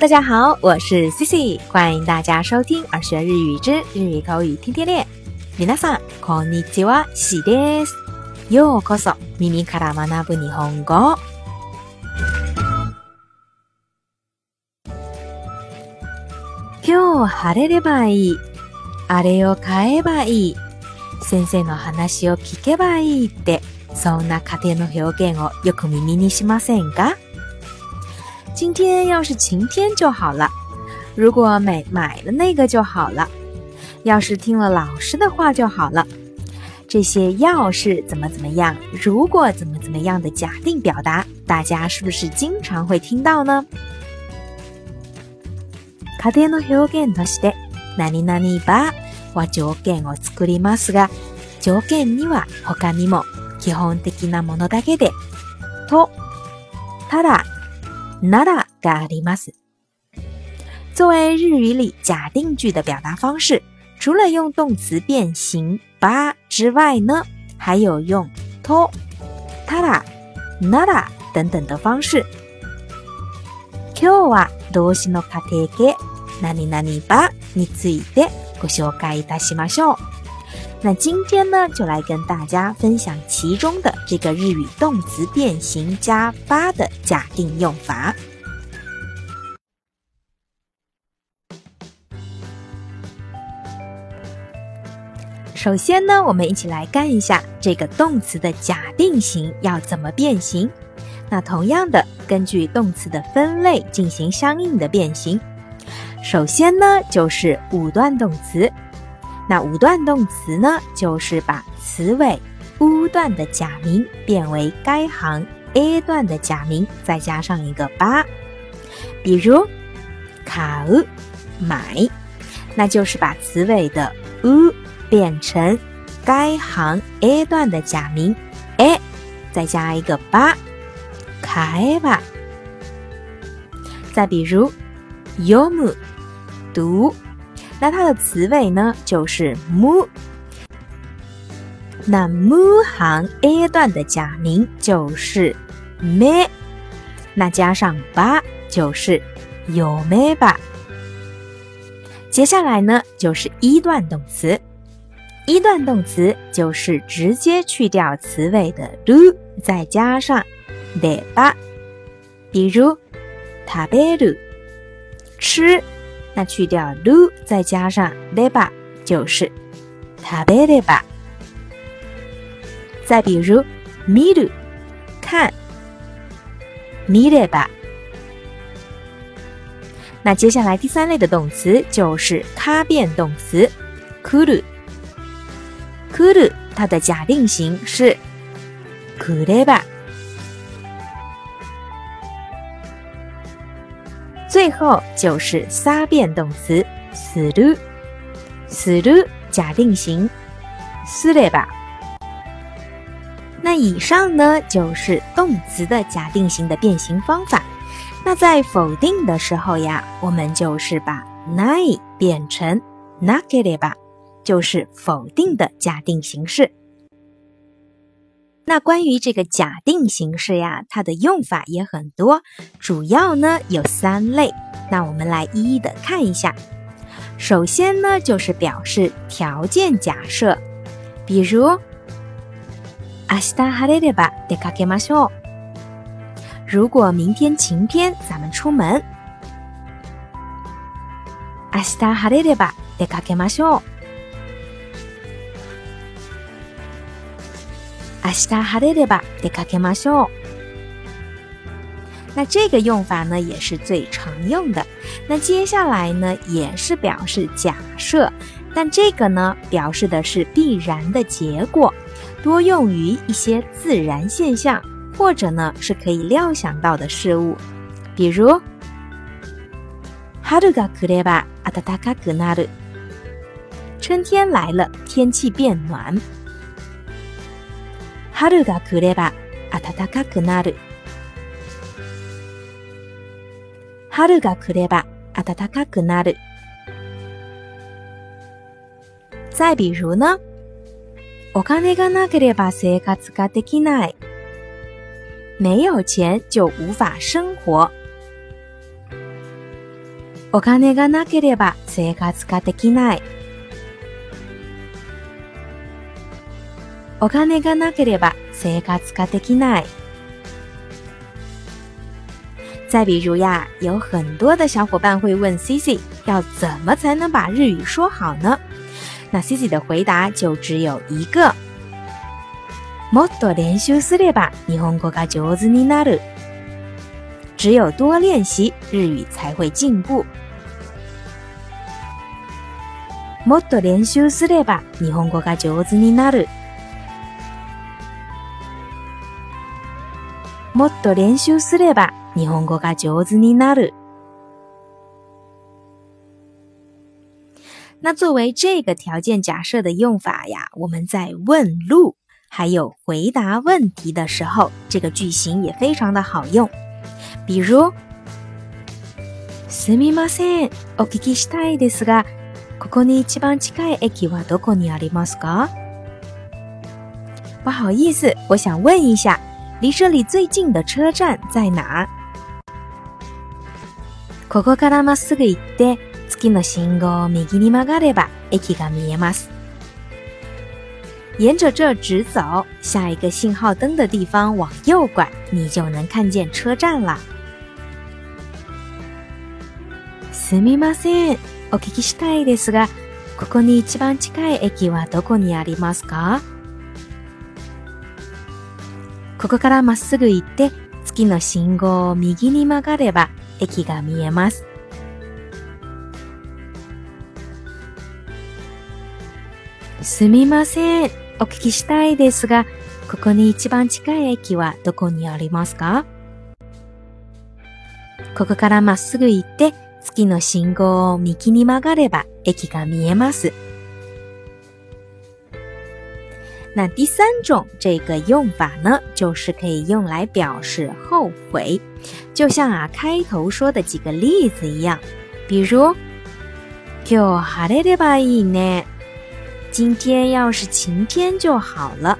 大家好，我是 Cici，欢迎大家收听《耳学日语之日语口语天天练》。皆さん、こんにちは、シです。ようこそ、耳から学ぶ日本語。今日晴れればいい。あれを買えばいい。先生の話を聞けばいいって、そんな家庭の表現をよく耳にしませんか今天要是晴天就好了。如果买买了那个就好了。要是听了老师的话就好了。这些要是怎么怎么样，如果怎么怎么样的假定表达，大家是不是经常会听到呢？カテの表現として、なになにばは条件を作りますが、条件には他にも基本的なものだけでと、ただ nada があります。作为日语里假定句的表达方式，除了用动词变形 b 之外呢，还有用 to、t a d nada 等等的方式。今日は動詞の仮定形何々ばについてご紹介いたしましょう。那今天呢，就来跟大家分享其中的这个日语动词变形加八的假定用法。首先呢，我们一起来看一下这个动词的假定型要怎么变形。那同样的，根据动词的分类进行相应的变形。首先呢，就是五段动词。那五段动词呢？就是把词尾乌段的假名变为该行 a 段的假名，再加上一个八。比如，卡 u 买，那就是把词尾的 u 变成该行 a 段的假名 a，再加一个八，开吧。再比如，m u 读。那它的词尾呢就是 mu，那 mu 行 a 段的假名就是 me，那加上 ba 就是有 me 吧。接下来呢就是一段动词，一段动词就是直接去掉词尾的 do，再加上 de ba，比如 taberu 吃。那去掉 lu，再加上 leba 就是 tabeleba。再比如 miu，看 m i d e b a 那接下来第三类的动词就是它变动词 kulu，kulu 它的假定形式 kuleba。最后就是三变动词，する、する假定型，すれば。那以上呢就是动词的假定型的变形方法。那在否定的时候呀，我们就是把ない变成なければ，就是否定的假定形式。那关于这个假定形式呀，它的用法也很多，主要呢有三类。那我们来一一的看一下。首先呢，就是表示条件假设，比如，あし晴れれば出かけましょう。如果明天晴天，咱们出门。あし晴れれば出かけましょう。日晴れれば出かけましょう。那这个用法呢，也是最常用的。那接下来呢，也是表示假设，但这个呢，表示的是必然的结果，多用于一些自然现象或者呢，是可以料想到的事物。比如哈杜嘎库列吧，阿达达卡春天来了，天气变暖。春が来れば暖かくなる。春が来れば暖かくなる。再比如呢お金がなければ生活ができない。没有钱就无法生活。お金がなければ生活ができない。お金がなければ、生活ができない。再比如呀，有很多的小伙伴会问 Cici，要怎么才能把日语说好呢？那 Cici 的回答就只有一个：もっと練習すれば、日本語が上手になる。只有多练习，日语才会进步。もっと練習すれば、日本語が上手になる。もっと練習すれば日本語が上手になる。那作为这个条件假设的用法呀，我们在问路还有回答问题的时候，这个句型也非常的好用。比如，すみません、お聞きしたいですが、ここに一番近い駅はどこにありますか？不好意思，我想问一下。离这里最近的车站在哪？ここからまっすぐ行って、月の信号を右に曲がれば駅が見えます。沿着这直走，下一个信号灯的地方往右拐，你就能看见车站了。すみません、お聞きしたいですが、ここに一番近い駅はどこにありますか？ここからまっすぐ行って月の信号を右に曲がれば駅が見えます。すみません。お聞きしたいですが、ここに一番近い駅はどこにありますかここからまっすぐ行って月の信号を右に曲がれば駅が見えます。那第三种这个用法呢，就是可以用来表示后悔，就像啊开头说的几个例子一样，比如，今日日今天要是晴天就好了。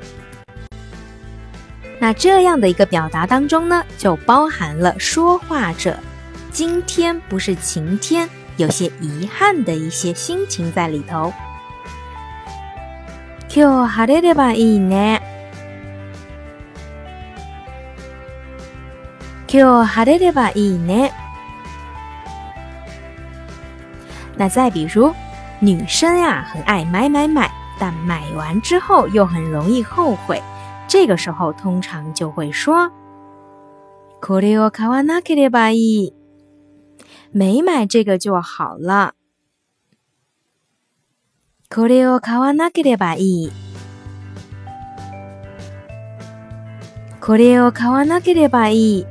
那这样的一个表达当中呢，就包含了说话者今天不是晴天，有些遗憾的一些心情在里头。今日晴いいね。今日晴いいね。那再比如，女生呀很爱买买买，但买完之后又很容易后悔，这个时候通常就会说：“没买这个就好了。”これを買わなければいい。これを買わなければいい。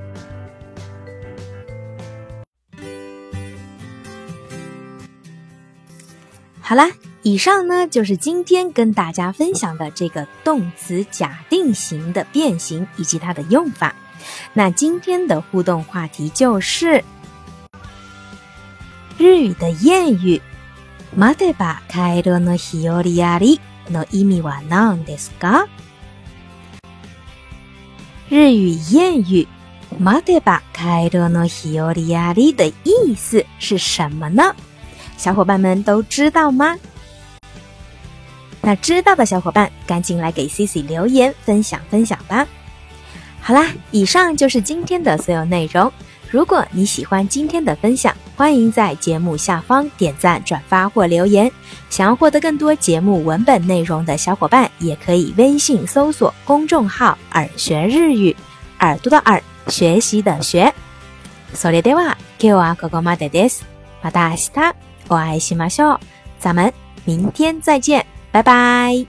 好啦，以上呢就是今天跟大家分享的这个动词假定型的变形以及它的用法。那今天的互动话题就是日语的谚语。マデバカエドのヒオリアリの意味はなんですか？日语谚语マデ巴开エ诺の奥利亚里”的意思是什么呢？小伙伴们都知道吗？那知道的小伙伴赶紧来给 Cici 留言分享分享吧！好啦，以上就是今天的所有内容。如果你喜欢今天的分享，欢迎在节目下方点赞、转发或留言。想要获得更多节目文本内容的小伙伴，也可以微信搜索公众号“耳学日语”，耳朵的耳，学习的学。それでは今日はここまでです。また明日お会いしましょう。咱们明天再见，拜拜。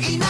Enough.